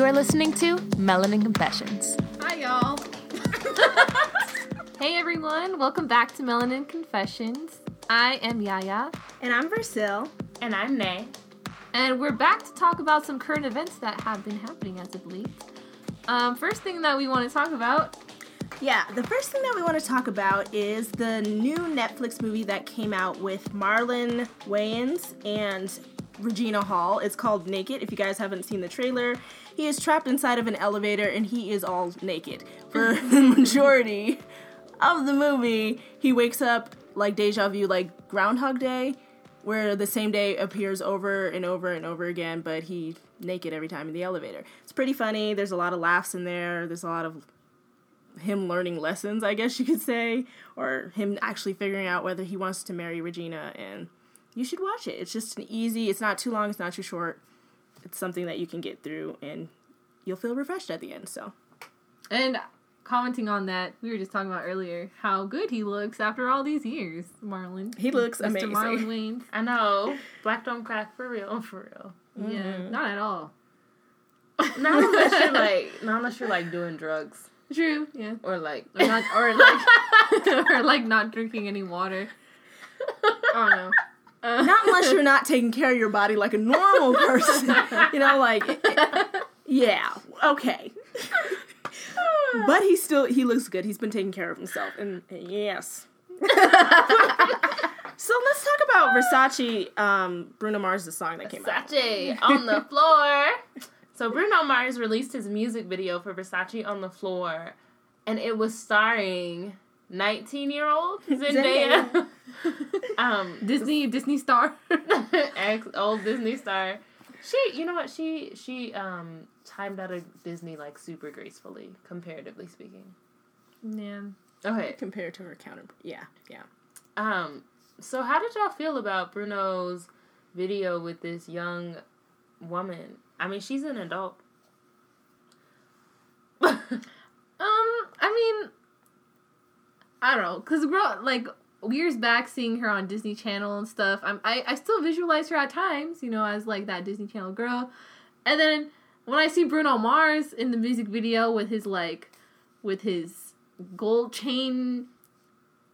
You're listening to Melanin Confessions. Hi, y'all. hey, everyone. Welcome back to Melanin Confessions. I am Yaya. And I'm Versil. And I'm Nay. And we're back to talk about some current events that have been happening as of late. Um, first thing that we want to talk about. Yeah, the first thing that we want to talk about is the new Netflix movie that came out with Marlon Wayans and Regina Hall. It's called Naked. If you guys haven't seen the trailer, he is trapped inside of an elevator and he is all naked. For the majority of the movie, he wakes up like deja vu, like Groundhog Day, where the same day appears over and over and over again, but he's naked every time in the elevator. It's pretty funny. There's a lot of laughs in there. There's a lot of him learning lessons, I guess you could say, or him actually figuring out whether he wants to marry Regina. And you should watch it. It's just an easy. It's not too long. It's not too short. It's something that you can get through, and you'll feel refreshed at the end. So, and commenting on that, we were just talking about earlier how good he looks after all these years, Marlon. He looks Mr. amazing. Marlon Wayans. I know. Black don't crack for real, for real. Yeah, Mm-hmm. not at all. Not unless you're like, not unless you're like doing drugs True. Yeah. or like. Or not, or like, or like not drinking any water. I don't know. Uh, not unless you're not taking care of your body like a normal person. you know, like, yeah, okay. but he still he looks good. He's been taking care of himself, and yes. so let's talk about Versace, um, Bruno Mars' the song that came out. Versace on the floor. So Bruno Mars released his music video for Versace on the floor, and it was starring 19 year old Zendaya. um, Disney Disney star. ex old Disney star. She, you know what? She she um timed out of Disney like super gracefully, comparatively speaking. yeah. Okay. Compared to her counter, yeah, yeah. Um. So how did y'all feel about Bruno's video with this young woman? I mean, she's an adult. Um, I mean, I don't know, cause girl, like years back, seeing her on Disney Channel and stuff, I'm, I I still visualize her at times, you know, as like that Disney Channel girl, and then when I see Bruno Mars in the music video with his like, with his gold chain,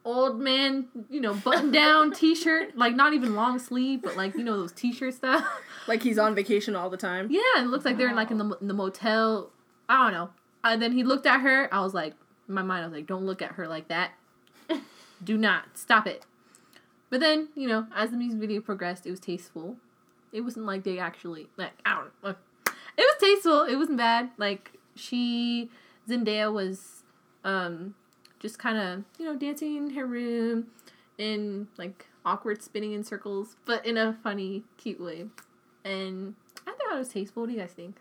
old man, you know, button down T-shirt, like not even long sleeve, but like you know those T-shirt stuff. Like he's on vacation all the time. Yeah, it looks like they're in like in the in the motel. I don't know. And then he looked at her. I was like, my mind, I was like, don't look at her like that. Do not stop it. But then, you know, as the music video progressed, it was tasteful. It wasn't like they actually like I don't know. It was tasteful. It wasn't bad. Like she Zendaya was um just kind of you know dancing in her room in like awkward spinning in circles, but in a funny, cute way. And I thought it was tasteful. What do you guys think?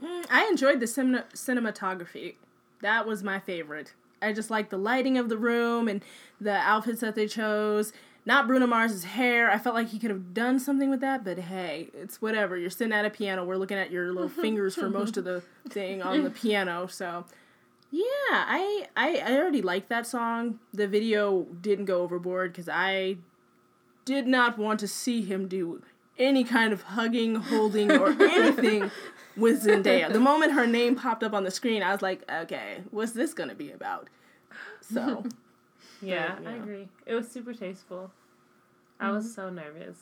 Mm, I enjoyed the cin- cinematography. That was my favorite. I just like the lighting of the room and the outfits that they chose. Not Bruno Mars's hair. I felt like he could have done something with that, but hey, it's whatever. You're sitting at a piano. We're looking at your little fingers for most of the thing on the piano. So, yeah, I I, I already liked that song. The video didn't go overboard because I did not want to see him do any kind of hugging, holding, or anything with Zendaya. The moment her name popped up on the screen, I was like, okay, what's this gonna be about? So Yeah, But, I yeah. agree. It was super tasteful. I was so nervous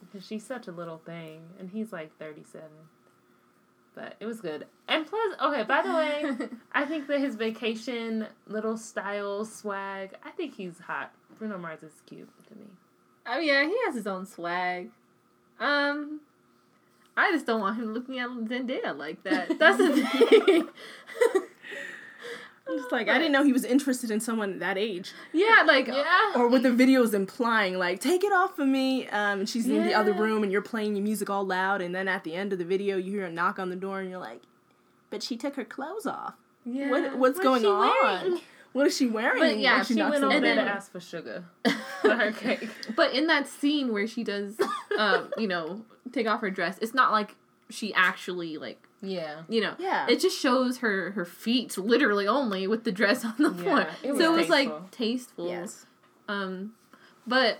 because she's such a little thing, and he's like thirty-seven. But it was good. And plus, okay. By the way, I think that his vacation little style swag. I think he's hot. Bruno Mars is cute to me. Oh yeah, he has his own swag. Um, I just don't want him looking at Zendaya like that. That's the thing. I'm just like, I didn't know he was interested in someone that age, yeah, like Yeah. or what the video's implying. Like, take it off of me. Um, and she's in the other room, and you're playing your music all loud, and then at the end of the video, you hear a knock on the door, and you're like, but she took her clothes off. yeah. What what's, going she on? Wearing? What is she wearing? But yeah, when she, knocks went on over the there door? to ask for sugar for her cake. But in that scene where she does, um, you know, take off her dress, it's not like she actually like, Yeah. you know, Yeah. it just shows her her feet literally only with the dress on the floor. It was so it was tasteful. like tasteful. Yes. Um, but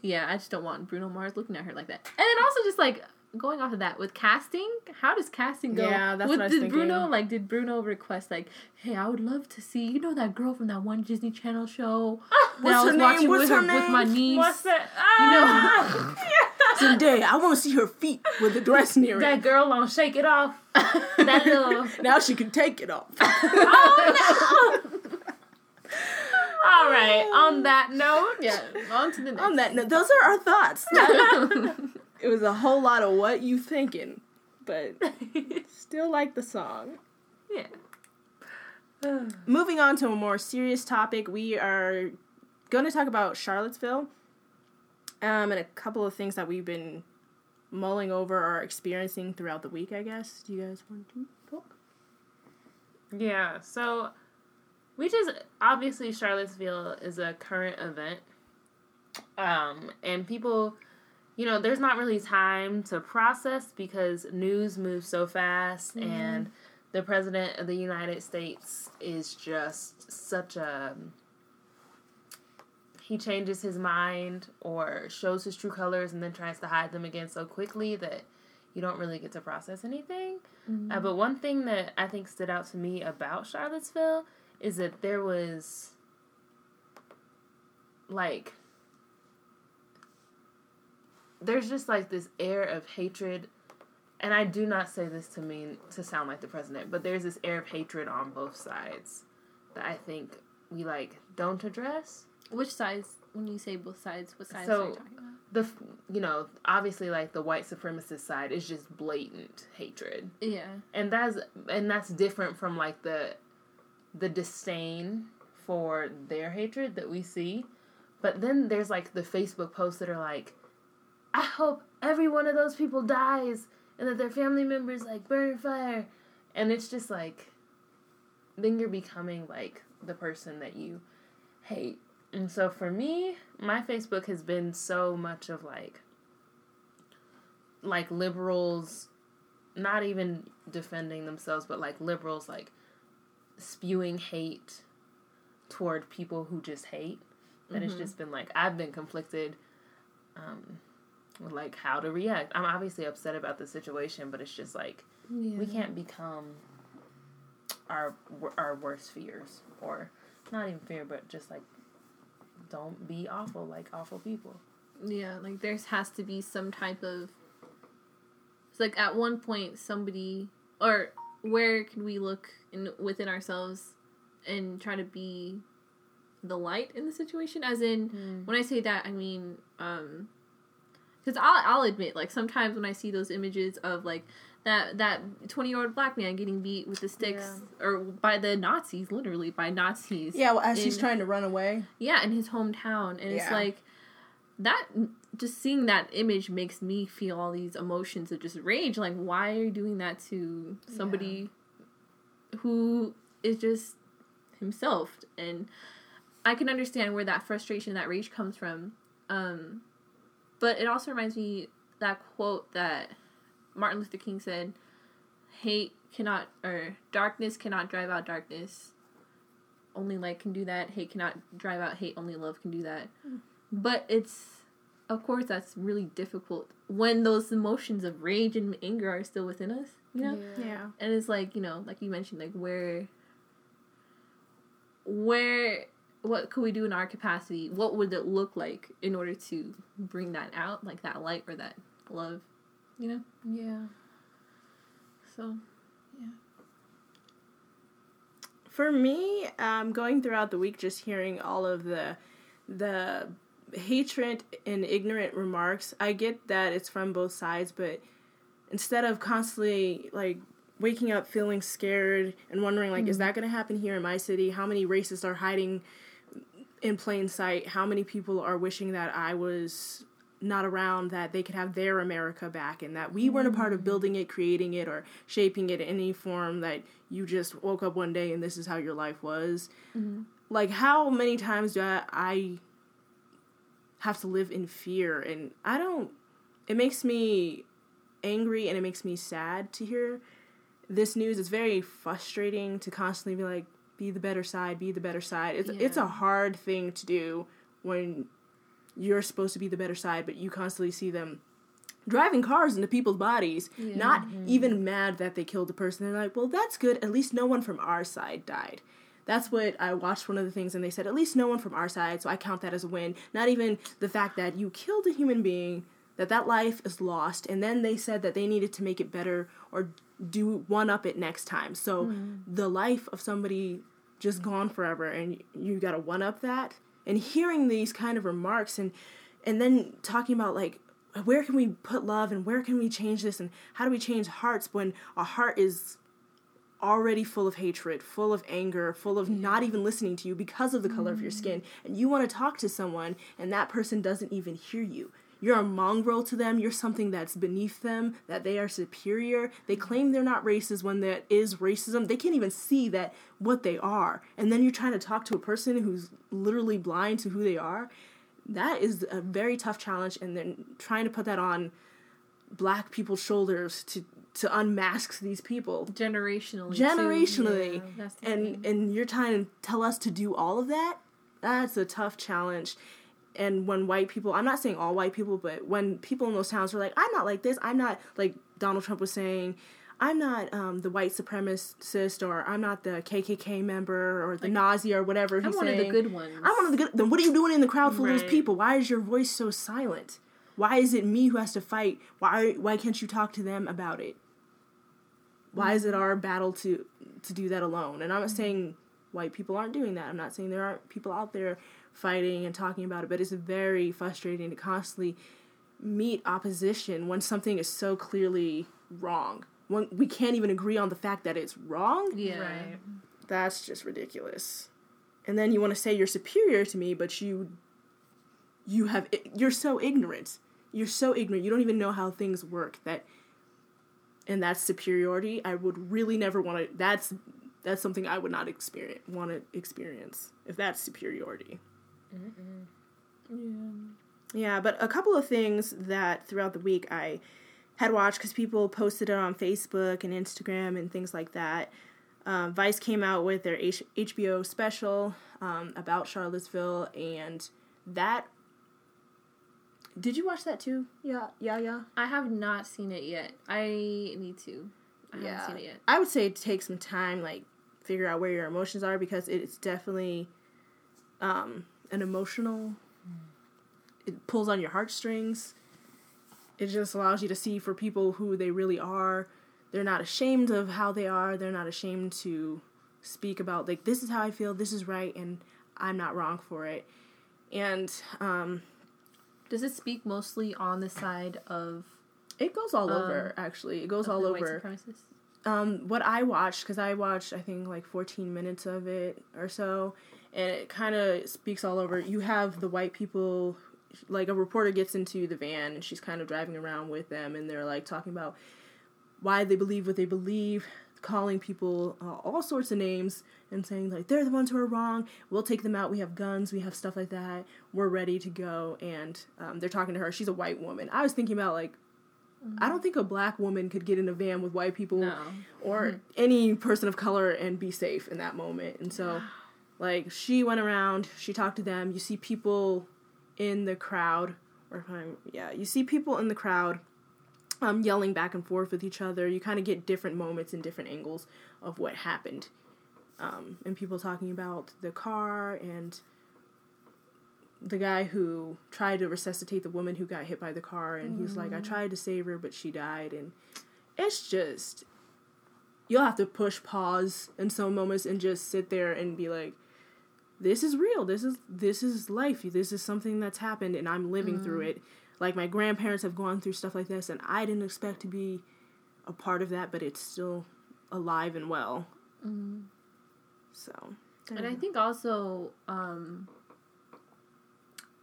yeah, I just don't want Bruno Mars looking at her like that. And then also just like going off of that with casting, how does casting go? Yeah, that's with, what I was did Bruno like? Did Bruno request like, "Hey, I would love to see you know that girl from that one Disney Channel show that What's I her was name? watching What's with her her with my niece." What's that? know- Ah! Today, I want to see her feet with the dress near that it. That girl on Shake It Off. That little. Now she can take it off. Oh no! All right. On that note, yeah, on to the next. On that note, those are our thoughts. It was a whole lot of what you thinking, but still like the song. yeah. Moving on to a more serious topic, we are going to talk about Charlottesville um, and a couple of things that we've been mulling over or experiencing throughout the week, I guess. Do you guys want to talk? Yeah, so we just obviously Charlottesville is a current event. Um and people you know, there's not really time to process because news moves so fast and the president of the United States is just such a he changes his mind or shows his true colors and then tries to hide them again so quickly that you don't really get to process anything. Uh, but one thing that I think stood out to me about Charlottesville is that there was like there's just like this air of hatred and I do not say this to mean to sound like the president, but there's this air of hatred on both sides that I think we like don't address. Which sides? When you say both sides, what sides So- are you talking about? The you know, obviously like the white supremacist side is just blatant hatred. Yeah, and that's and that's different from like the the disdain for their hatred that we see but then there's like the facebook posts that are like i hope every one of those people dies and that their family members like burn in fire. And it's just like then you're becoming like the person that you hate. And so for me my facebook has been so much of like like liberals not even defending themselves, but like liberals like spewing hate toward people who just hate. That it's just been like I've been conflicted um like how to react. I'm obviously upset about the situation, but it's just like yeah. we can't become our our worst fears or not even fear, but just like don't be awful like awful people. Yeah, like there has to be some type of. It's like at one point somebody or where can we look in within ourselves and try to be the light in the situation? As in, when I say that, I mean, um, because I'll I'll admit, like sometimes when I see those images of like that that twenty year old black man getting beat with the sticks or by the Nazis, literally by Nazis. Yeah, well, as he's trying to run away. yeah in his hometown and it's like that just seeing that image makes me feel all these emotions of just rage like why are you doing that to somebody who is just himself and i can understand where that frustration that rage comes from um but it also reminds me that quote that martin luther king said hate cannot or darkness cannot drive out darkness. Only light can do that. Hate cannot drive out hate. Only love can do that. Hmm. But it's of course that's really difficult when those emotions of rage and anger are still within us you know? Yeah. and it's like you know like you mentioned like where where what could we do in our capacity what would it look like in order to bring that out like that light or that love you know Yeah. so yeah. For me, um, going throughout the week, just hearing all of the the hatred and ignorant remarks, I get that it's from both sides, but instead of constantly like waking up feeling scared and wondering like, is that going to happen here in my city? How many racists are hiding in plain sight? How many people are wishing that I was not around that they could have their America back and that we weren't a part of mm. building it, creating it, or shaping it in any form that you just woke up one day and this is how your life was. Mm-hmm. Like, how many times do I, I have to live in fear? And I don't, it makes me angry and it makes me sad to hear this news. It's very frustrating to constantly be like, be the better side, be the better side. It's, it's a hard thing to do when you're supposed to be the better side, but you constantly see them driving cars into people's bodies, Yeah. not mm-hmm. even mad that they killed the person. They're like, well, that's good. At least no one from our side died. That's what I watched one of the things, and they said, at least no one from our side, so I count that as a win. Not even the fact that you killed a human being, that that life is lost, and then they said that they needed to make it better or do one up it next time. So mm-hmm. the life of somebody just gone forever, and you got to one up that. And hearing these kind of remarks, and and then talking about like where can we put love and where can we change this and how do we change hearts when a heart is already full of hatred, full of anger, full of not even listening to you because of the color of your mm-hmm. skin. And you want to talk to someone and that person doesn't even hear you. You're a mongrel to them, you're something that's beneath them, that they are superior. They claim they're not racist when there is racism. They can't even see that what they are. And then you're trying to talk to a person who's literally blind to who they are. That is a very tough challenge and then trying to put that on black people's shoulders to to unmask these people generationally. generationally Yeah, and thing. and you're trying to tell us to do all of that that's a tough challenge and when white people i'm not saying all white people but when people in those towns are like i'm not like this i'm not like donald trump was saying i'm not um, the white supremacist or i'm not the kkk member or the nazi or whatever I'm one of the good ones. I'm one of the good. Then what are you doing in the crowd full of those people? Why is your voice so silent? Why is it me who has to fight? Why why can't you talk to them about it? Why is it our battle to to do that alone? And I'm not saying white people aren't doing that. I'm not saying there aren't people out there fighting and talking about it, but it's very frustrating to constantly meet opposition when something is so clearly wrong. When we can't even agree on the fact that it's wrong Yeah. Right. that's just ridiculous and then you want to say you're superior to me but you you have you're so ignorant you're so ignorant you don't even know how things work that and that's superiority i would really never want to that's that's something i would not experience want to experience if that's superiority yeah Yeah, but a couple of things that throughout the week i had watched because people posted it on facebook and instagram and things like that um, Vice came out with their H- HBO special um, about Charlottesville, and that. Did you watch that too? Yeah, yeah, yeah. I have not seen it yet. I need to. I haven't seen it yet. I would say take some time, like figure out where your emotions are because it's definitely um, an emotional. It pulls on your heartstrings. It just allows you to see for people who they really are. They're not ashamed of how they are. They're not ashamed to speak about like this is how I feel. This is right, and I'm not wrong for it. And um, Does it speak mostly on the side of, it goes all Um, over. Actually, it goes all over. um what I watched because I watched I think like 14 minutes of it or so and it kind of speaks all over. You have the white people like a reporter gets into the van and she's kind of driving around with them and they're like talking about why they believe what they believe calling people uh, all sorts of names and saying like they're the ones who are wrong. We'll take them out. We have guns. We have stuff like that. We're ready to go. And um, they're talking to her. She's a white woman. I was thinking about like i don't think a black woman could get in a van with white people No. or any person of color and be safe in that moment. And so, like, she went around, she talked to them. You see people in the crowd, or yeah, you see people in the crowd um, yelling back and forth with each other. You kind of get different moments and different angles of what happened. Um, and people talking about the car and the guy who tried to resuscitate the woman who got hit by the car and he was like i tried to save her but she died and it's just you'll have to push pause in some moments and just sit there and be like this is real. This is this is life. This is something that's happened and i'm living through it. Like my grandparents have gone through stuff like this and i didn't expect to be a part of that but it's still alive and well. So. And I think also, um,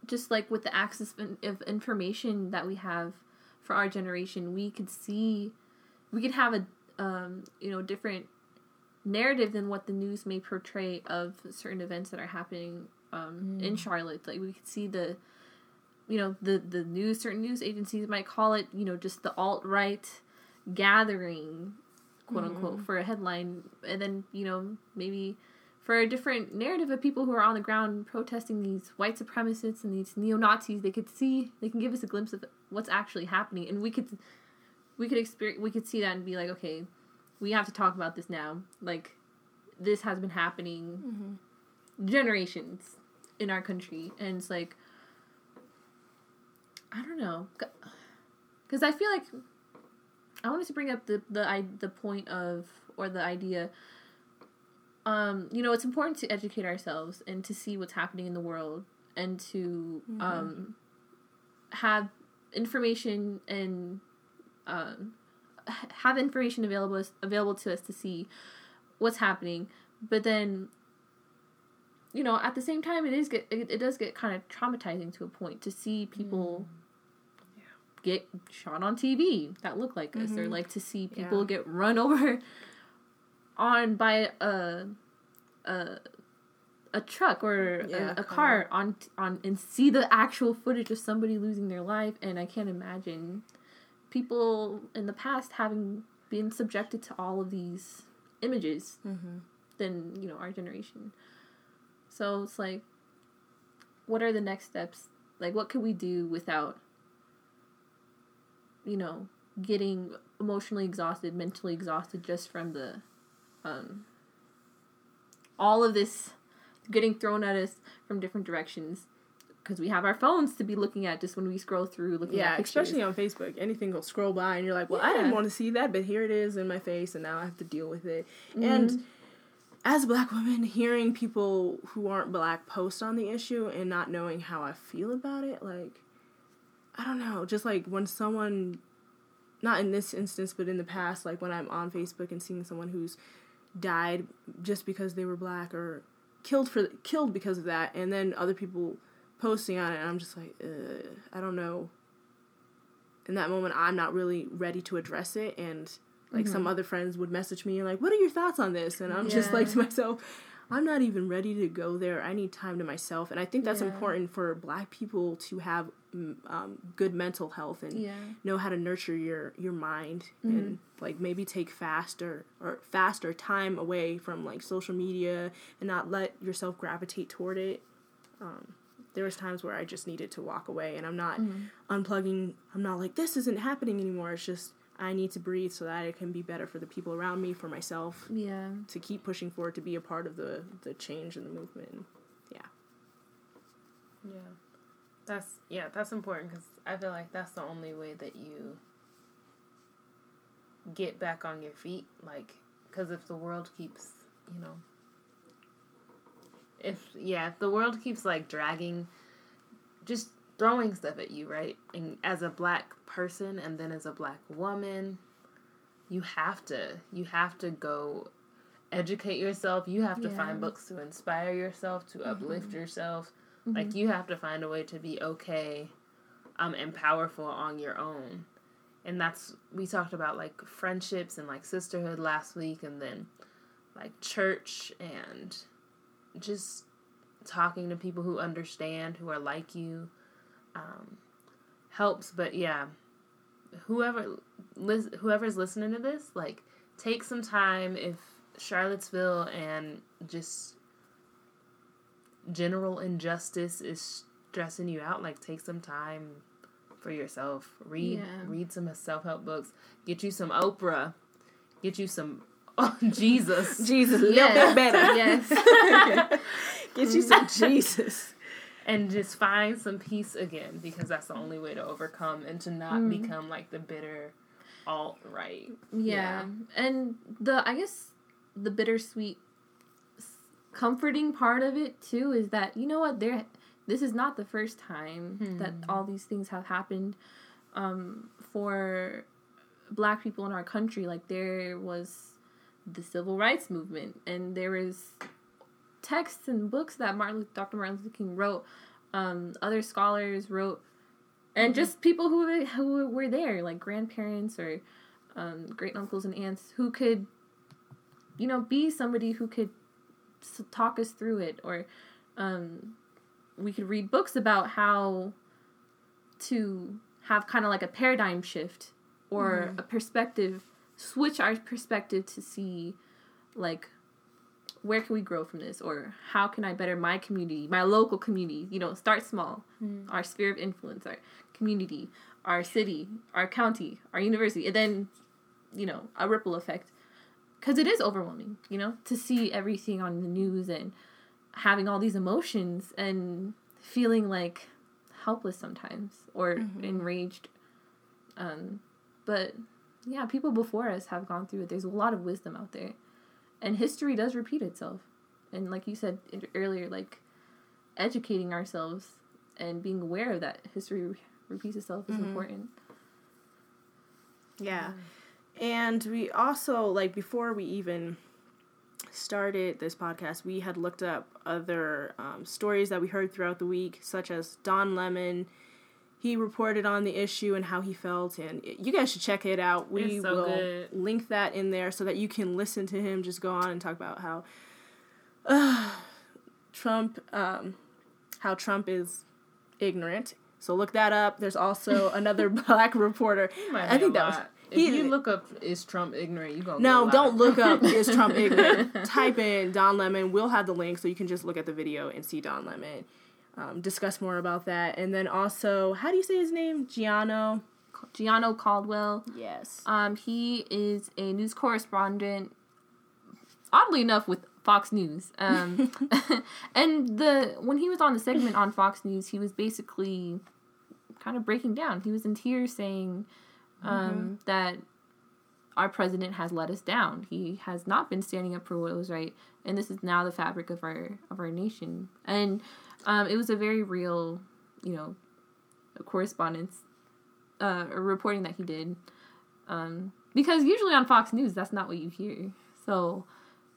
just like with the access of of information that we have for our generation, we could see, we could have a, um, you know, different narrative than what the news may portray of certain events that are happening um, in Charlotte. Like we could see the, you know, the the news. Certain news agencies might call it, you know, just the alt right gathering, quote unquote, for a headline, and then you know maybe for a different narrative of people who are on the ground protesting these white supremacists and these neo Nazis. They could see, they can give us a glimpse of what's actually happening, and we could, we could experience, we could see that and be like, okay, we have to talk about this now. Like, this has been happening generations in our country, and it's like, I don't know, because I feel like I wanted to bring up the the I, the point of or the idea. Um, you know, it's important to educate ourselves and to see what's happening in the world and to um, have information and um, have information available available to us to see what's happening. But then, you know, at the same time, it is get it, it does get kind of traumatizing to a point to see people mm. get shot on TV that look like us, or mm-hmm. like to see people Yeah. get run over on by a a a truck or Yeah, a, a car. car on on and see the actual footage of somebody losing their life, and I can't imagine people in the past having been subjected to all of these images than you know our generation. So it's like, what are the next steps? Like, what could we do without, you know, getting emotionally exhausted, mentally exhausted just from the, um, all of this getting thrown at us from different directions. Because we have our phones to be looking at just when we scroll through, looking Yeah, at pictures. especially on Facebook. Anything will scroll by and you're like, well, I didn't want to see that, but here it is in my face and now I have to deal with it. Mm-hmm. And as a black woman, hearing people who aren't black post on the issue and not knowing how I feel about it, like, I don't know, just like when someone, not in this instance, but in the past, like when I'm on Facebook and seeing someone who's died just because they were black or killed for killed because of that, and then other people posting on it, and I'm just like, I don't know. In that moment, I'm not really ready to address it, and like some other friends would message me and like, "What are your thoughts on this?" And I'm just like to myself, I'm not even ready to go there. I need time to myself, and I think that's Yeah. important for Black people to have mm, um, good mental health and Yeah. know how to nurture your your mind and like maybe take faster or faster time away from like social media and not let yourself gravitate toward it. Um, there was times where I just needed to walk away, and I'm not mm-hmm. unplugging. I'm not like this isn't happening anymore. It's just I need to breathe so that it can be better for the people around me, for myself, Yeah. to keep pushing forward, to be a part of the the change and the movement. Yeah. Yeah. That's yeah, that's important because I feel like that's the only way that you get back on your feet. Like, because if the world keeps, you know, if yeah, if the world keeps like dragging, just throwing stuff at you, right? And as a black person, and then as a black woman, you have to you have to go educate yourself. You have to Yeah. find books to inspire yourself, to uplift yourself. Like you have to find a way to be okay um and powerful on your own. And that's we talked about like friendships and like sisterhood last week and then like church and just talking to people who understand, who are like you um helps, but yeah, whoever lis- whoever's listening to this, like take some time if Charlottesville and just general injustice is stressing you out, like take some time for yourself. Read Yeah. read some self help books. Get you some Oprah. Get you some oh Jesus. Jesus, a little Yes. bit better. Yes. Get you some Jesus. and just find some peace again because that's the only way to overcome and to not become like the bitter alt right. Yeah. And the I guess the bittersweet comforting part of it too is that you know what there this is not the first time that all these things have happened um for black people in our country like there was the civil rights movement and there was texts and books that Martin Dr. Martin Luther King wrote um other scholars wrote and just people who who were there like grandparents or um, great uncles and aunts who could, you know, be somebody who could talk us through it, or um, we could read books about how to have kind of like a paradigm shift or a perspective, switch our perspective to see like where can we grow from this? Or how can i better my community my local community you know start small. Our sphere of influence our community our city our county our university and then you know a ripple effect. Because it is overwhelming you know to see everything on the news and having all these emotions and feeling like helpless sometimes or enraged. Um but yeah people before us have gone through it. There's a lot of wisdom out there. And history does repeat itself. And like you said earlier like educating ourselves and being aware of that history re- repeats itself is important. Yeah. And we also, like, before we even started this podcast, we had looked up other um, stories that we heard throughout the week, such as Don Lemon. He reported on the issue and how he felt, and you guys should check it out. We so will good. link that in there so that you can listen to him just go on and talk about how uh, Trump, um, how Trump is ignorant. So look that up. There's also another black reporter. I think that was lot. he- If you look up is Trump ignorant, you gonna no, don't look up is Trump ignorant. Type in Don Lemon. We'll have the link so you can just look at the video and see Don Lemon. Um, discuss more about that, and then also, how do you say his name? Gianno. gianno caldwell Yes. Um, he is a news correspondent, oddly enough, with Fox News. Um, and the when he was on the segment on Fox News, he was basically kind of breaking down. He was in tears, saying um, that our president has let us down. He has not been standing up for what was right, and this is now the fabric of our of our nation. And um, it was a very real, you know, correspondence, uh, or reporting that he did um, because usually on Fox News that's not what you hear. So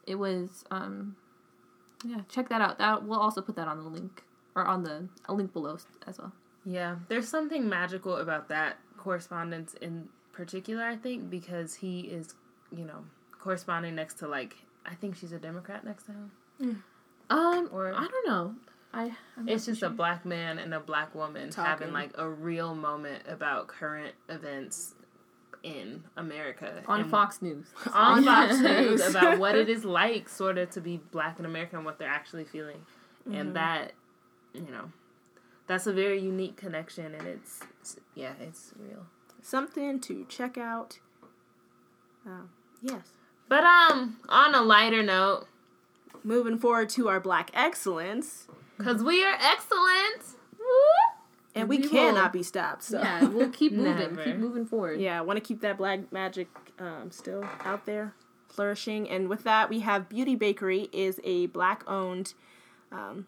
it was, um, yeah, check that out. That we'll also put that on the link or on the a link below as well. Yeah, there's something magical about that correspondence in particular, I think, because he is, you know, corresponding next to like I think she's a Democrat next to him. Um, Or- I don't know. I It's just sure. a black man and a black woman Talking. having like a real moment about current events in America on and- Fox News. on Fox News about what it is like, sort of, to be black in America and what they're actually feeling, Mm-hmm. and that, you know, that's a very unique connection, and it's, it's- yeah, it's real. Something to check out. Uh, yes. But um, on a lighter note, Moving forward to our Black Excellence, because we are excellent. and we, We will- cannot be stopped. So Yeah, we'll keep moving, keep moving forward. yeah, I want to keep that black magic um, still out there, flourishing. And with that, we have Beauty Bakery is a black-owned um,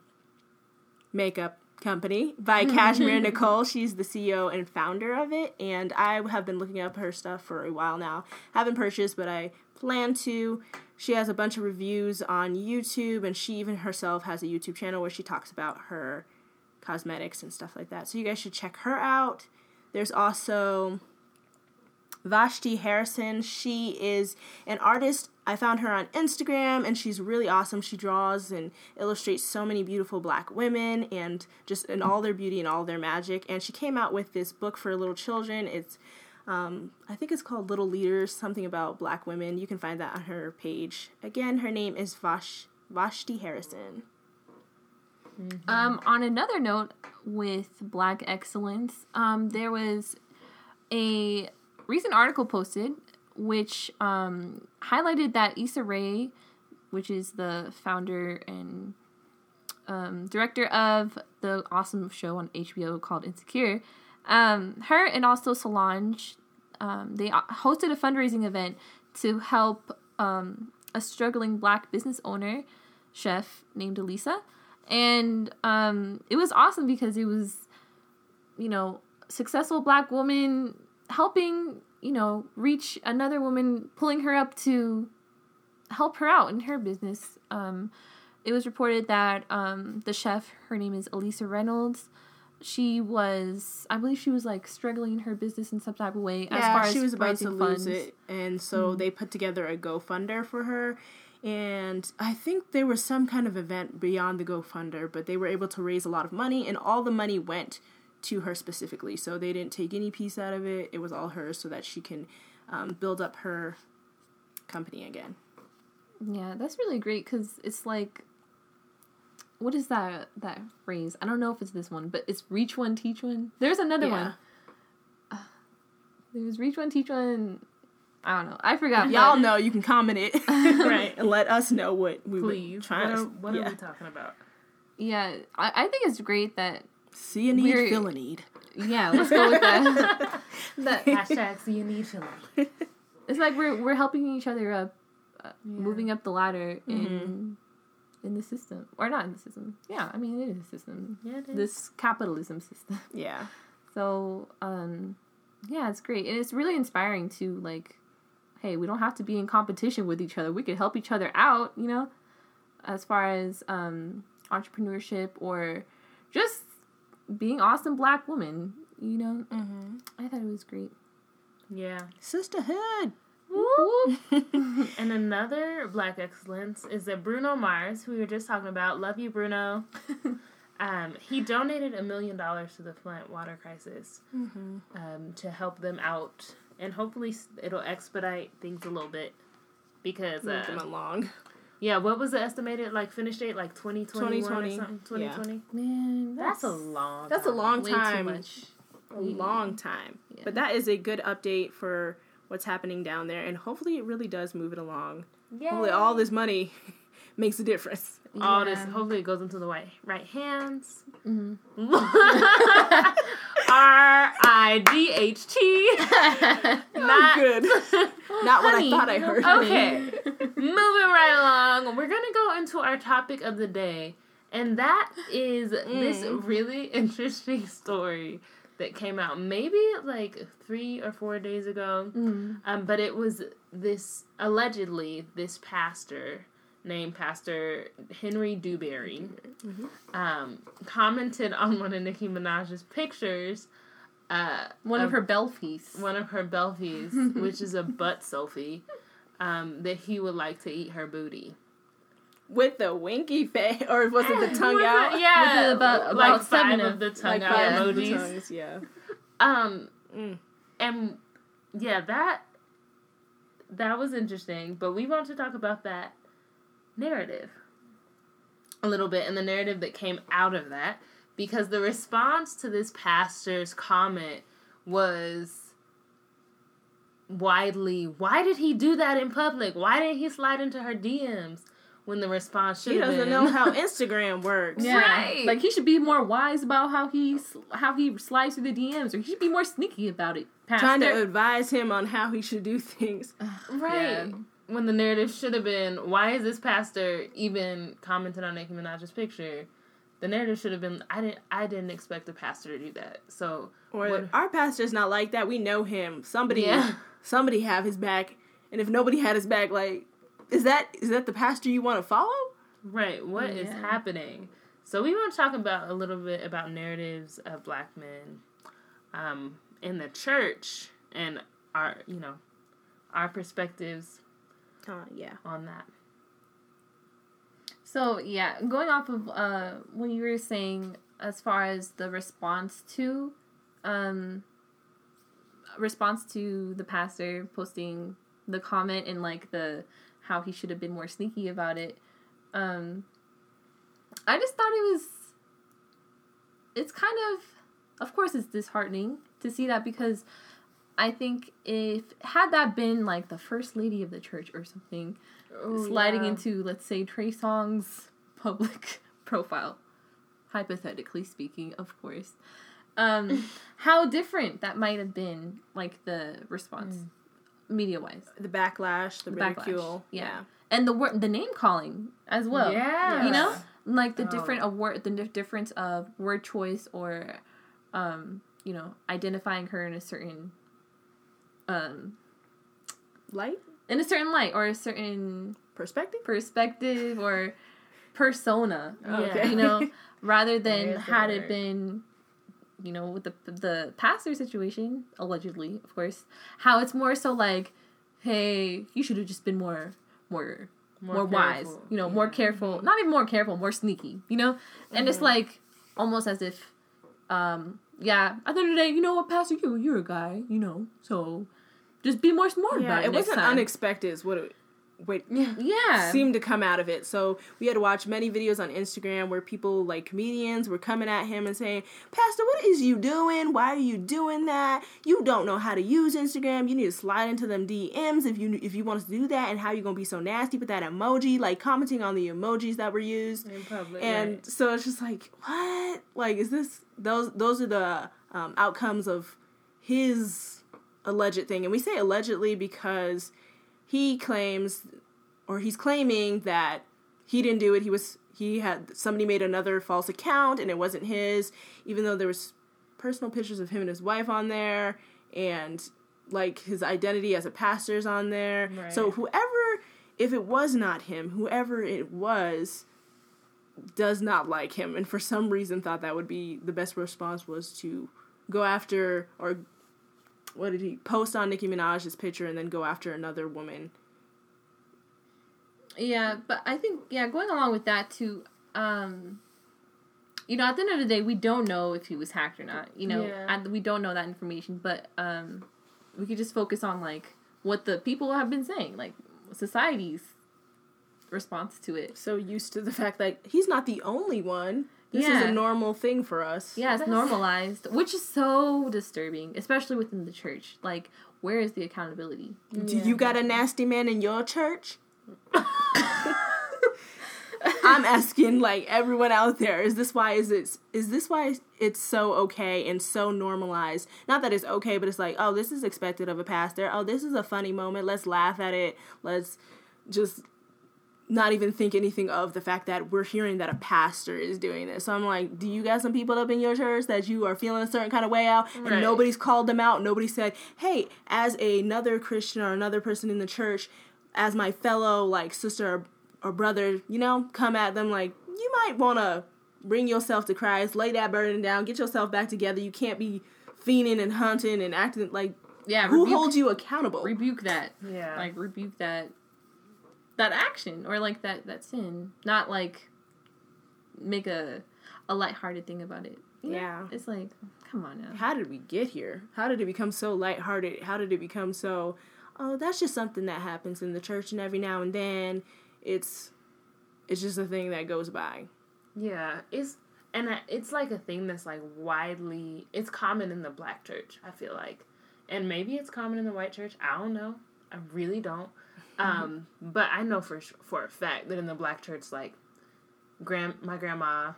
makeup company by Cashmere Nicole. She's the CEO and founder of it, and I have been looking up her stuff for a while now. Haven't purchased, but I plan to. She has a bunch of reviews on YouTube, and she even herself has a YouTube channel where she talks about her cosmetics and stuff like that. So you guys should check her out. There's also Vashti Harrison. She is an artist. I found her on Instagram and she's really awesome. She draws and illustrates so many beautiful black women and just in all their beauty and all their magic. And she came out with this book for little children. It's um, I think it's called Little Leaders, something about black women. You can find that on her page. Again, her name is Vash Vashti Harrison. Um, on another note, with Black Excellence, um, there was a recent article posted which um, highlighted that Issa Rae, which is the founder and um, director of the awesome show on HBO called Insecure, um, her and also Solange, um, they hosted a fundraising event to help um, a struggling black business owner, chef named Alisa. And um, it was awesome because it was, you know, successful black woman helping, you know, reach another woman, pulling her up to help her out in her business. Um, it was reported that um, the chef, her name is Alisa Reynolds, she was, I believe she was like struggling her business in some type of way as yeah, far as she was about to raising lose it, and so they put together a GoFunder for her. And I think there was some kind of event beyond the GoFunder, but they were able to raise a lot of money, and all the money went to her specifically. So they didn't take any piece out of it; it was all hers, so that she can um, build up her company again. Yeah, that's really great because it's like, what is that that phrase? I don't know if it's this one, but it's reach one, teach one. There's another Yeah. one. Uh, there's reach one, teach one. I don't know. I forgot. Y'all but- know you can comment it Right. and let us know what we Please. were trying what to. are, what yeah. are we talking about? Yeah, I, I think it's great that. See a need, We're- feel a need. Yeah, let's go with that. that Hashtag see you need Philly. it's like we're we're helping each other up, uh, Yeah. moving up the ladder in in the system, or not in the system. Yeah, I mean it is a system. Yeah, it is. This capitalism system. Yeah. So, um, yeah, it's great. And it's really inspiring to, like, hey, we don't have to be in competition with each other. We could help each other out, you know, as far as um, entrepreneurship or just being awesome black woman, you know. Mm-hmm. I thought it was great. yeah. Sisterhood. And another black excellence is that Bruno Mars, who we were just talking about, love you, Bruno. um, he donated a million dollars to the Flint water crisis Mm-hmm. um, to help them out, and hopefully it'll expedite things a little bit. Because Move them uh, along. yeah, what was the estimated like finish date? Like twenty twenty one or 2020, something? yeah. Twenty twenty. Man, That's a long. That's a time. long way time. too much. A long time. Yeah. But that is a good update for what's happening down there, and hopefully it really does move it along. Hopefully all this money makes a difference. Yeah. all this hopefully it goes into the right right hands. Mhm. R I G H T. Not good. Not what I thought I heard. Okay. Moving right along, we're gonna go into our topic of the day, and that is this Mm. really interesting story that came out maybe like three or four days ago. Mm. Um, but it was this allegedly this pastor named Pastor Henry Dewberry um, commented on one of Nicki Minaj's pictures. Uh, One of her belfies. one of her belfies, which is a butt selfie, um, that he would like to eat her booty. With the winky face, or was it the tongue Was it- out? Yeah, Was it about- like about five seven of of- the tongue Like out five of the emojis. tongues, yeah. Um, Mm. and yeah, that that was interesting. But we want to talk about that narrative a little bit, and the narrative that came out of that, because the response to this pastor's comment was widely why did he do that in public why didn't he slide into her dms when the response should He doesn't been know how Instagram works. Yeah, Right. like he should be more wise about how he how he slides through the DMs, or he should be more sneaky about it. Pastor. Trying to advise him on how he should do things. Right. Yeah. When the narrative should have been, why is this pastor even commenting on Nicki Minaj's picture? The narrative should have been, I didn't, I didn't expect the pastor to do that. So, Or What- our pastor's not like that. We know him. Somebody, Yeah. somebody have his back. And if nobody had his back, like, is that is that the pastor you want to follow? right, what is Yeah. happening? So we want to talk about a little bit about narratives of black men, um, in the church and our, you know, our perspectives Uh, yeah. on that. So yeah, going off of uh what you were saying as far as the response to um response to the pastor posting the comment and like the how he should have been more sneaky about it. Um I just thought it was it's kind of of course it's disheartening to see that because I think if had that been like the first lady of the church or something sliding into let's say Trey Songz public profile, hypothetically speaking, of course. Um, how different that might have been, like the response, media wise, The backlash, the, The backlash, ridicule. yeah. and the word, the name calling as well. yeah. you know, like the Oh. different award, the dif- difference of word choice or, um, you know, identifying her in a certain, um, Light in a certain light or a certain perspective. perspective or persona Okay. you know rather than had it been you know with the the pastor situation allegedly of course how it's more so like hey you should have just been more more more, wise you know more careful not even more careful more sneaky you know and it's Mhm. like almost as if um yeah at the end of the day you know what pastor you you're a guy you know so just be more smart Yeah, about it, it wasn't time. unexpected. Is what it, what Yeah. seemed to come out of it. So we had to watch many videos on Instagram where people like comedians were coming at him and saying, "Pastor, what is you doing? Why are you doing that? You don't know how to use Instagram. You need to slide into them DMs if you if you want to do that. And how you gonna be so nasty with that emoji? Like commenting on the emojis that were used." in public. and right. so it's just like what like is this those those are the um, outcomes of his alleged thing and we say allegedly because he claims or he's claiming that he didn't do it. He was he had somebody made another false account and it wasn't his even though there was personal pictures of him and his wife on there and like his identity as a pastor is on there. So whoever if it was not him whoever it was does not like him. And for some reason thought that would be the best response was to go after or what did he post on Nicki Minaj's picture and then go after another woman. Yeah, but I think yeah, going along with that too, um you know, at the end of the day, we don't know if he was hacked or not. You know, Yeah. and we don't know that information, but um we could just focus on like what the people have been saying, like society's response to it. So used to the fact that he's not the only one. This is a normal thing for us. Yeah, it's normalized, which is so disturbing, especially within the church. Like, where is the accountability? Do you got a nasty man in your church? I'm asking like everyone out there, is this why is it is this why it's so okay and so normalized? Not that it's okay, but it's like, oh, this is expected of a pastor. Oh, this is a funny moment. Let's laugh at it. Let's just not even think anything of the fact that we're hearing that a pastor is doing this. So I'm like, do you got some people up in your church that you are feeling a certain kind of way out and Right. nobody's called them out? Nobody said, hey, as another Christian or another person in the church, as my fellow like sister or, or brother, you know, come at them like, you might want to bring yourself to Christ, lay that burden down, get yourself back together. You can't be fiending and hunting and acting like Yeah, who rebuke, holds you accountable? rebuke that. Yeah. Like rebuke that that action or like that that sin. Not like make a a lighthearted thing about it. You know? Yeah. It's like, come on now. how did we get here? How did it become so lighthearted? How did it become so, oh, that's just something that happens in the church and every now and then it's it's just a thing that goes by. Yeah, it's and I- it's like a thing that's like widely. It's common in the black church. I feel like, and maybe it's common in the white church. I don't know. I really don't. Um, but I know for for a fact that in the black church, like, grand my grandma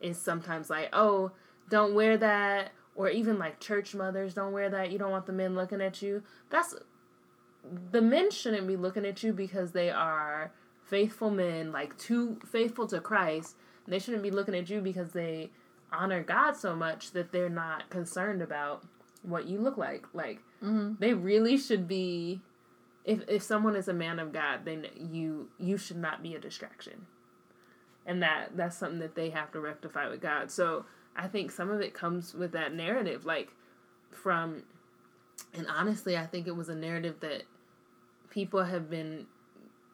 is sometimes like, oh, don't wear that, or even like church mothers don't wear that. You don't want the men looking at you. That's the men shouldn't be looking at you because they are faithful men, like too faithful to Christ. They shouldn't be looking at you because they honor God so much that they're not concerned about what you look like. Like they really should be. If if someone is a man of God, then you you should not be a distraction, and that that's something that they have to rectify with God. So I think some of it comes with that narrative, like from, and honestly, I think it was a narrative that people have been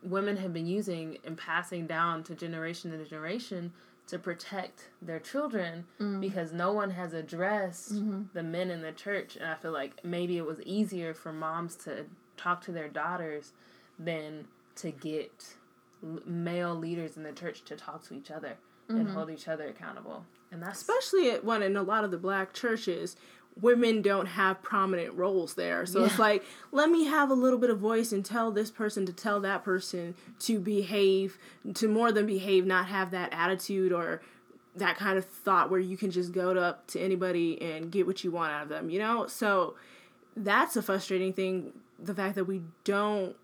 women have been using and passing down to generation to generation to protect their children mm. because no one has addressed mm-hmm. the men in the church. And i feel like maybe it was easier for moms to talk to their daughters than to get male leaders in the church to talk to each other and mm-hmm. hold each other accountable and that's Especially at one in a lot of the black churches, women don't have prominent roles there. So it's like, let me have a little bit of voice and tell this person to tell that person to behave, to more than behave, not have that attitude or that kind of thought where you can just go to, up to anybody and get what you want out of them, you know? So that's a frustrating thing. The fact that we don't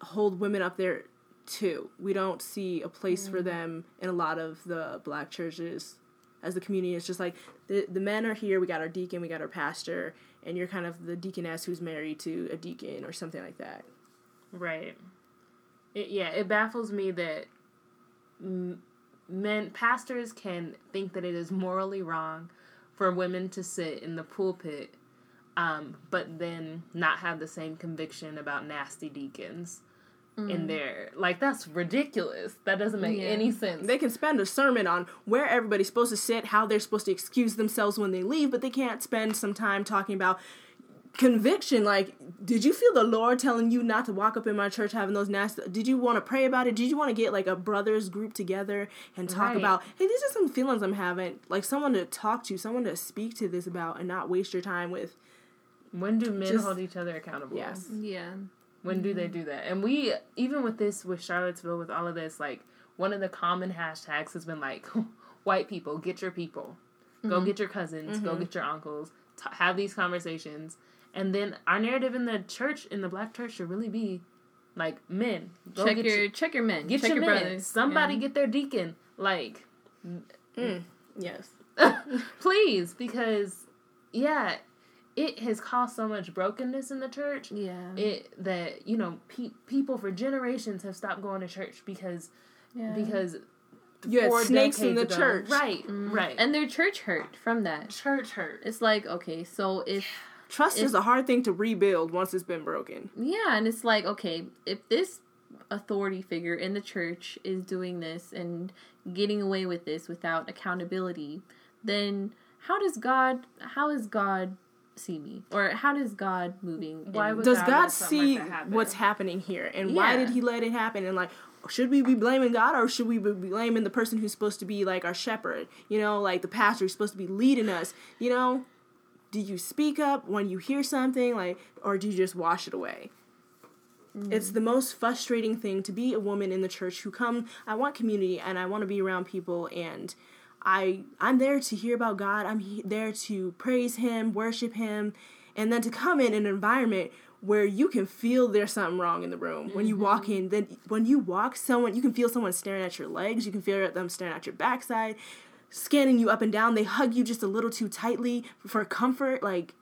hold women up there too. We don't see a place for mm. them in a lot of the black churches as the community. It's just like the the men are here. We got our deacon, we got our pastor, and you're kind of the deaconess who's married to a deacon or something like that. Right. It, yeah, it baffles me that men pastors can think that it is morally wrong for women to sit in the pulpit, um, but then not have the same conviction about nasty deacons in there. Like that's ridiculous. That doesn't make Yeah. any sense. They can spend a sermon on where everybody's supposed to sit, how they're supposed to excuse themselves when they leave, but they can't spend some time talking about conviction like did you feel the lord telling you not to walk up in my church having those nasty did you want to pray about it did you want to get like a brothers group together and talk Right. about hey these are some feelings i'm having like someone to talk to someone to speak to this about and not waste your time with When do men Just- hold each other accountable? yes Yeah. When do they mm-hmm. do that? And we, even with this, with Charlottesville, with all of this, like, one of the common hashtags has been like, white people, get your people. Go mm-hmm. get your cousins, go mm-hmm. get your uncles, t- have these conversations. And then our narrative in the church, in the black church, should really be like, men, go check get your your, check your men. get check your, your, men. brothers. Somebody Yeah. get their deacon. Like, mm. yes please, because, yeah, it has caused so much brokenness in the church. Yeah. it that you know pe- people for generations have stopped going to church because yeah. because you had four snakes in the ago- church. Right mm-hmm. right. And their church hurt from that. church hurt. It's like okay, so if trust If- is a hard thing to rebuild once it's been broken. Yeah, and it's like, okay, if this authority figure in the church is doing this and getting away with this without accountability, then how does God how is God see me? Or how does God moving Why does God god like see happen. what's happening here? And why did he let it happen? And like should we be blaming god or should we be blaming the person who's supposed to be like our shepherd? You know like the pastor who's supposed to be leading us. You know do you speak up when you hear something like or do you just wash it away? Mm. It's the most frustrating thing to be a woman in the church who come i want community and i want to be around people and i i'm there to hear about god. I'm he- there to praise him worship him and then to come in an environment where you can feel there's something wrong in the room. When you walk mm-hmm. in then when you walk someone you can feel someone staring at your legs. You can feel them staring at your backside scanning you up and down. They hug you just a little too tightly for comfort like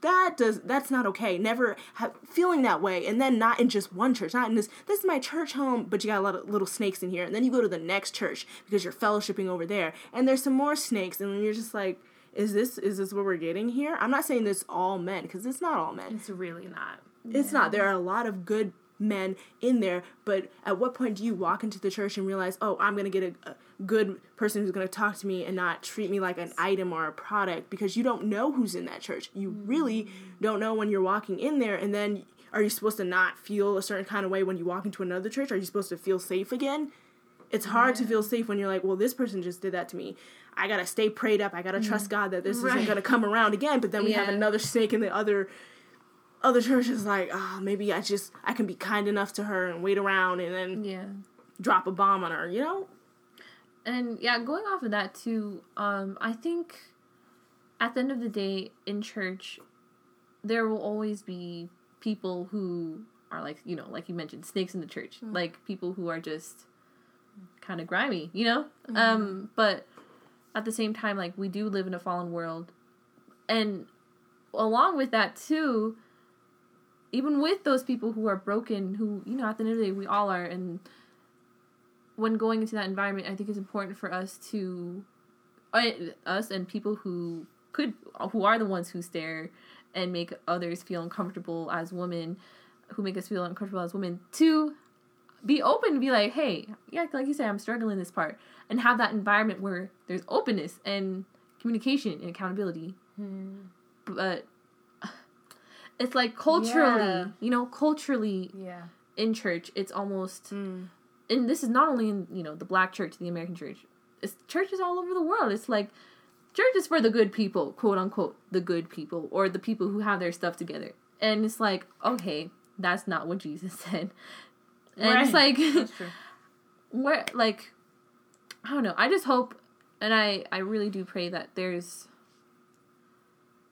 that does that's not okay. Never ha- feeling that way and then not in just one church not in this this is my church home but you got a lot of little snakes in here. And then you go to the next church because you're fellowshipping over there and there's some more snakes and then you're just like is this is this what we're getting here? I'm not saying this all men because it's not all men. It's really not it's not. There are a lot of good men in there but at what point do you walk into the church and realize oh i'm going to get a, a good person who's going to talk to me and not treat me like an item or a product because you don't know who's in that church. You really don't know when you're walking in there and then are you supposed to not feel a certain kind of way when you walk into another church? Are you supposed to feel safe again? It's hard to feel safe when you're like well this person just did that to me. I gotta stay prayed up. I gotta trust god that this isn't gonna come around again. But then we have another snake in the other other churches like ah maybe i just i can be kind enough to her and wait around and then Yeah. drop a bomb on her you know And yeah, going off of that too, um, I think at the end of the day in church, there will always be people who are like, you know, like you mentioned, snakes in the church. Like people who are just kind of grimy, you know? Um, but at the same time, like we do live in a fallen world. And along with that too, even with those people who are broken, who, you know, at the end of the day we all are and when going into that environment, I think it's important for us to, uh, us and people who could, who are the ones who stare and make others feel uncomfortable as women, who make us feel uncomfortable as women, to be open and be like, hey, yeah, like you said, I'm struggling this part, and have that environment where there's openness and communication and accountability. But it's like culturally, Yeah. you know, culturally yeah in church, it's almost Mm. And this is not only in you know the black church, the American church. It's churches all over the world. It's like church is for the good people, quote unquote, the good people, or the people who have their stuff together. And it's like, okay, that's not what Jesus said. And it's like where like I don't know. I just hope and I I really do pray that there's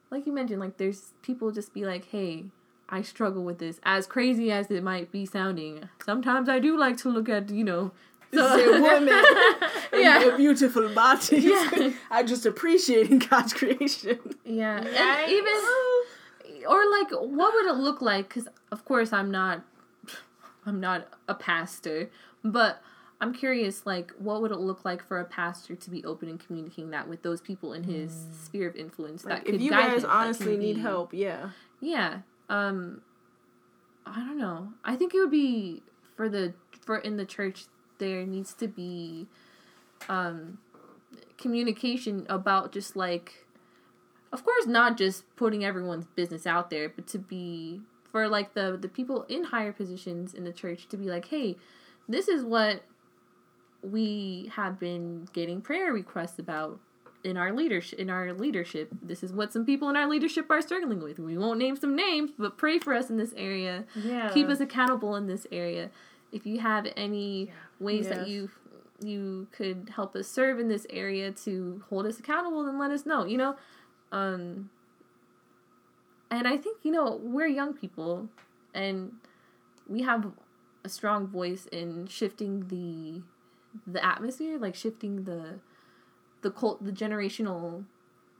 like you mentioned like there's people just be like, "Hey, I struggle with this." As crazy as it might be sounding, sometimes I do like to look at, you know, Say women and Yeah. their beautiful bodies. Yeah. I just appreciating God's creation. Yeah, and Right. even or like what would it look like? Because of course I'm not, I'm not a pastor, but I'm curious. Like, what would it look like for a pastor to be open and communicating that with those people in his mm. sphere of influence? Like, that if could you guys him, honestly need be- help, yeah. yeah. Um, I don't know. I think it would be for the for in the church there needs to be um communication about just like of course not just putting everyone's business out there, but to be for like the the people in higher positions in the church to be like, hey, this is what we have been getting prayer requests about in our leadership in our leadership. This is what some people in our leadership are struggling with. We won't name some names but pray for us in this area. Yeah. keep us accountable in this area. If you have any ways that you you could help us serve in this area to hold us accountable then let us know you know? Um and i think you know we're young people and we have a strong voice in shifting the the atmosphere like shifting the the cult the generational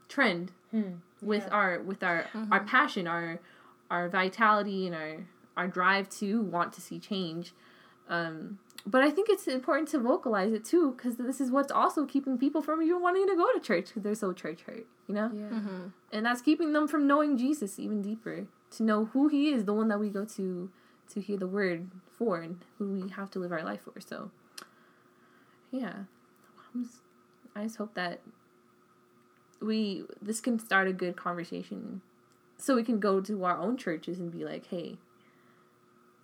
trend Hmm. with Yeah. our with our our passion our our vitality and our our drive to want to see change um but i think it's important to vocalize it too because this is what's also keeping people from even wanting to go to church because they're so church hurt you know Yeah. and that's keeping them from knowing jesus even deeper to know who he is the one that we go to to hear the word for and who we have to live our life for so yeah I'm just- i just hope that we this can start a good conversation so we can go to our own churches and be like hey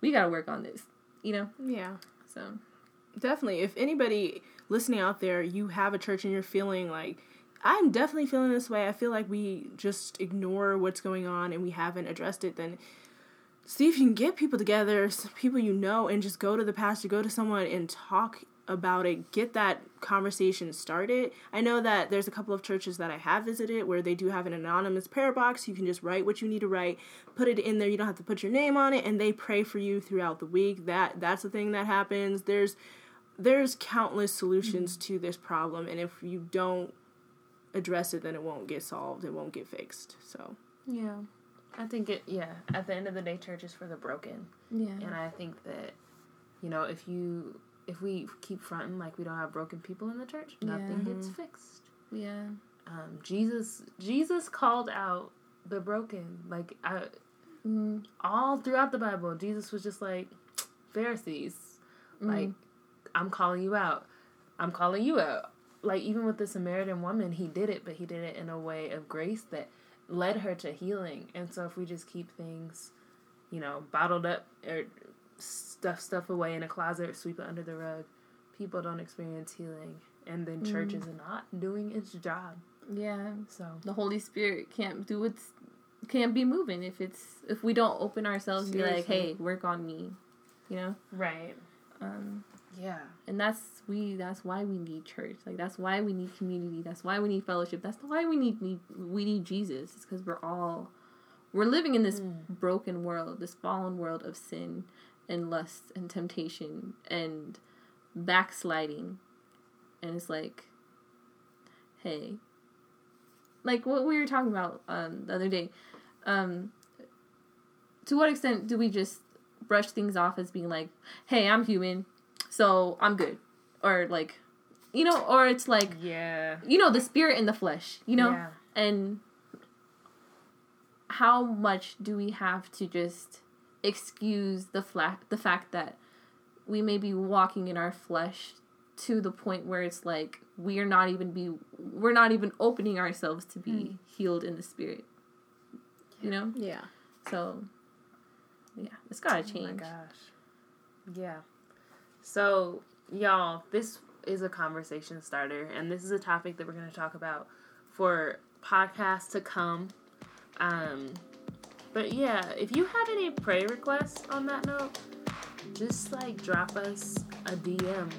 we gotta work on this you know Yeah. so Definitely. If anybody listening out there, you have a church and you're feeling like, I'm definitely feeling this way. I feel like we just ignore what's going on and we haven't addressed it, then see if you can get people together, people you know, and just go to the pastor, go to someone and talk about it, get that conversation started. I know that there's a couple of churches that I have visited where they do have an anonymous prayer box. You can just write what you need to write, put it in there. You don't have to put your name on it, and they pray for you throughout the week. That that's the thing that happens. There's there's countless solutions mm-hmm. to this problem, and if you don't address it, then it won't get solved. It won't get fixed. So yeah I think it. Yeah. At the end of the day, church is for the broken. yeah And I think that, you know, if you if we keep fronting like we don't have broken people in the church, nothing Yeah. gets fixed. yeah Um, Jesus Jesus called out the broken. Like I, mm, all throughout the Bible, Jesus was just like Pharisees, like I'm calling you out. I'm calling you out. Like even with the Samaritan woman, he did it, but he did it in a way of grace that led her to healing. And so if we just keep things, you know, bottled up or stuff stuff away in a closet sweep it under the rug, people don't experience healing. And then church is not doing its job. yeah So the Holy Spirit can't do what's can't be moving if it's if we don't open ourselves and be like, hey, work on me, you know. right, Um, yeah, and that's we that's why we need church. Like that's why we need community. That's why we need fellowship. That's why we need, need we need Jesus. It's because we're all we're living in this broken world, this fallen world of sin and lust and temptation and backsliding. And it's like, hey, like what we were talking about um, the other day. Um, to what extent do we just brush things off as being like, hey, I'm human, so I'm good, or like, you know, or it's like, yeah, you know, the spirit and the flesh, you know, Yeah. and how much do we have to just excuse the fla- the fact that we may be walking in our flesh to the point where it's like we are not even be we're not even opening ourselves to be healed in the spirit you know yeah. so yeah it's gotta Oh my change gosh. Yeah. So, y'all, this is a conversation starter, and this is a topic that we're going to talk about for podcasts to come. Um, but yeah, if you have any prayer requests on that note, just like drop us a DM.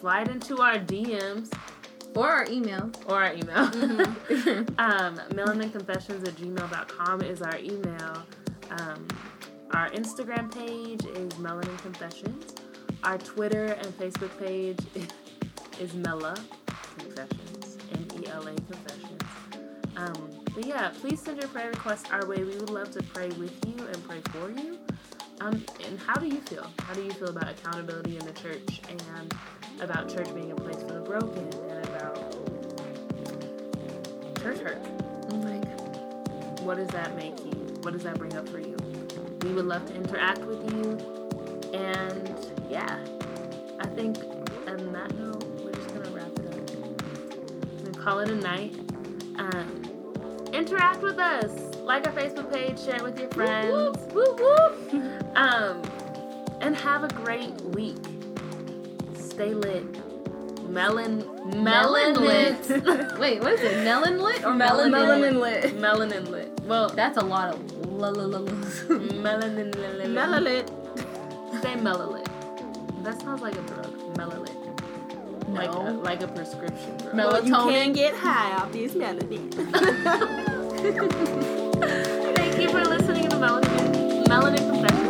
Slide into our DMs or our email or our email. um, melaninconfessions at gmail.com is our email. Um, our Instagram page is Melanin Confessions. Our Twitter and Facebook page is Mela Confessions. M E L A Confessions. Um, but yeah, please send your prayer requests our way. We would love to pray with you and pray for you. Um, and how do you feel? How do you feel about accountability in the church and about church being a place for the broken and about church hurt? Like, what does that make you? What does that bring up for you? We would love to interact with you. And yeah, I think on that note, we're just gonna wrap it up. Gonna call it a night. Um, interact with us. Like our Facebook page, share it with your friends. Whoop, whoop. Um, and have a great week. Stay lit. Melon, Melon lit. lit. Wait, what is it? Melon lit or Melanin melanin? Melanin lit. Melanin lit. Well, That's a lot of la la la la. melanin lit. Melalit. Say melalit. That sounds like a drug. No. Like, a, like a prescription. Bro. Melatonin. Well, you can get high off these melodies. Thank you for listening to melatonin. Melatonin. Professional.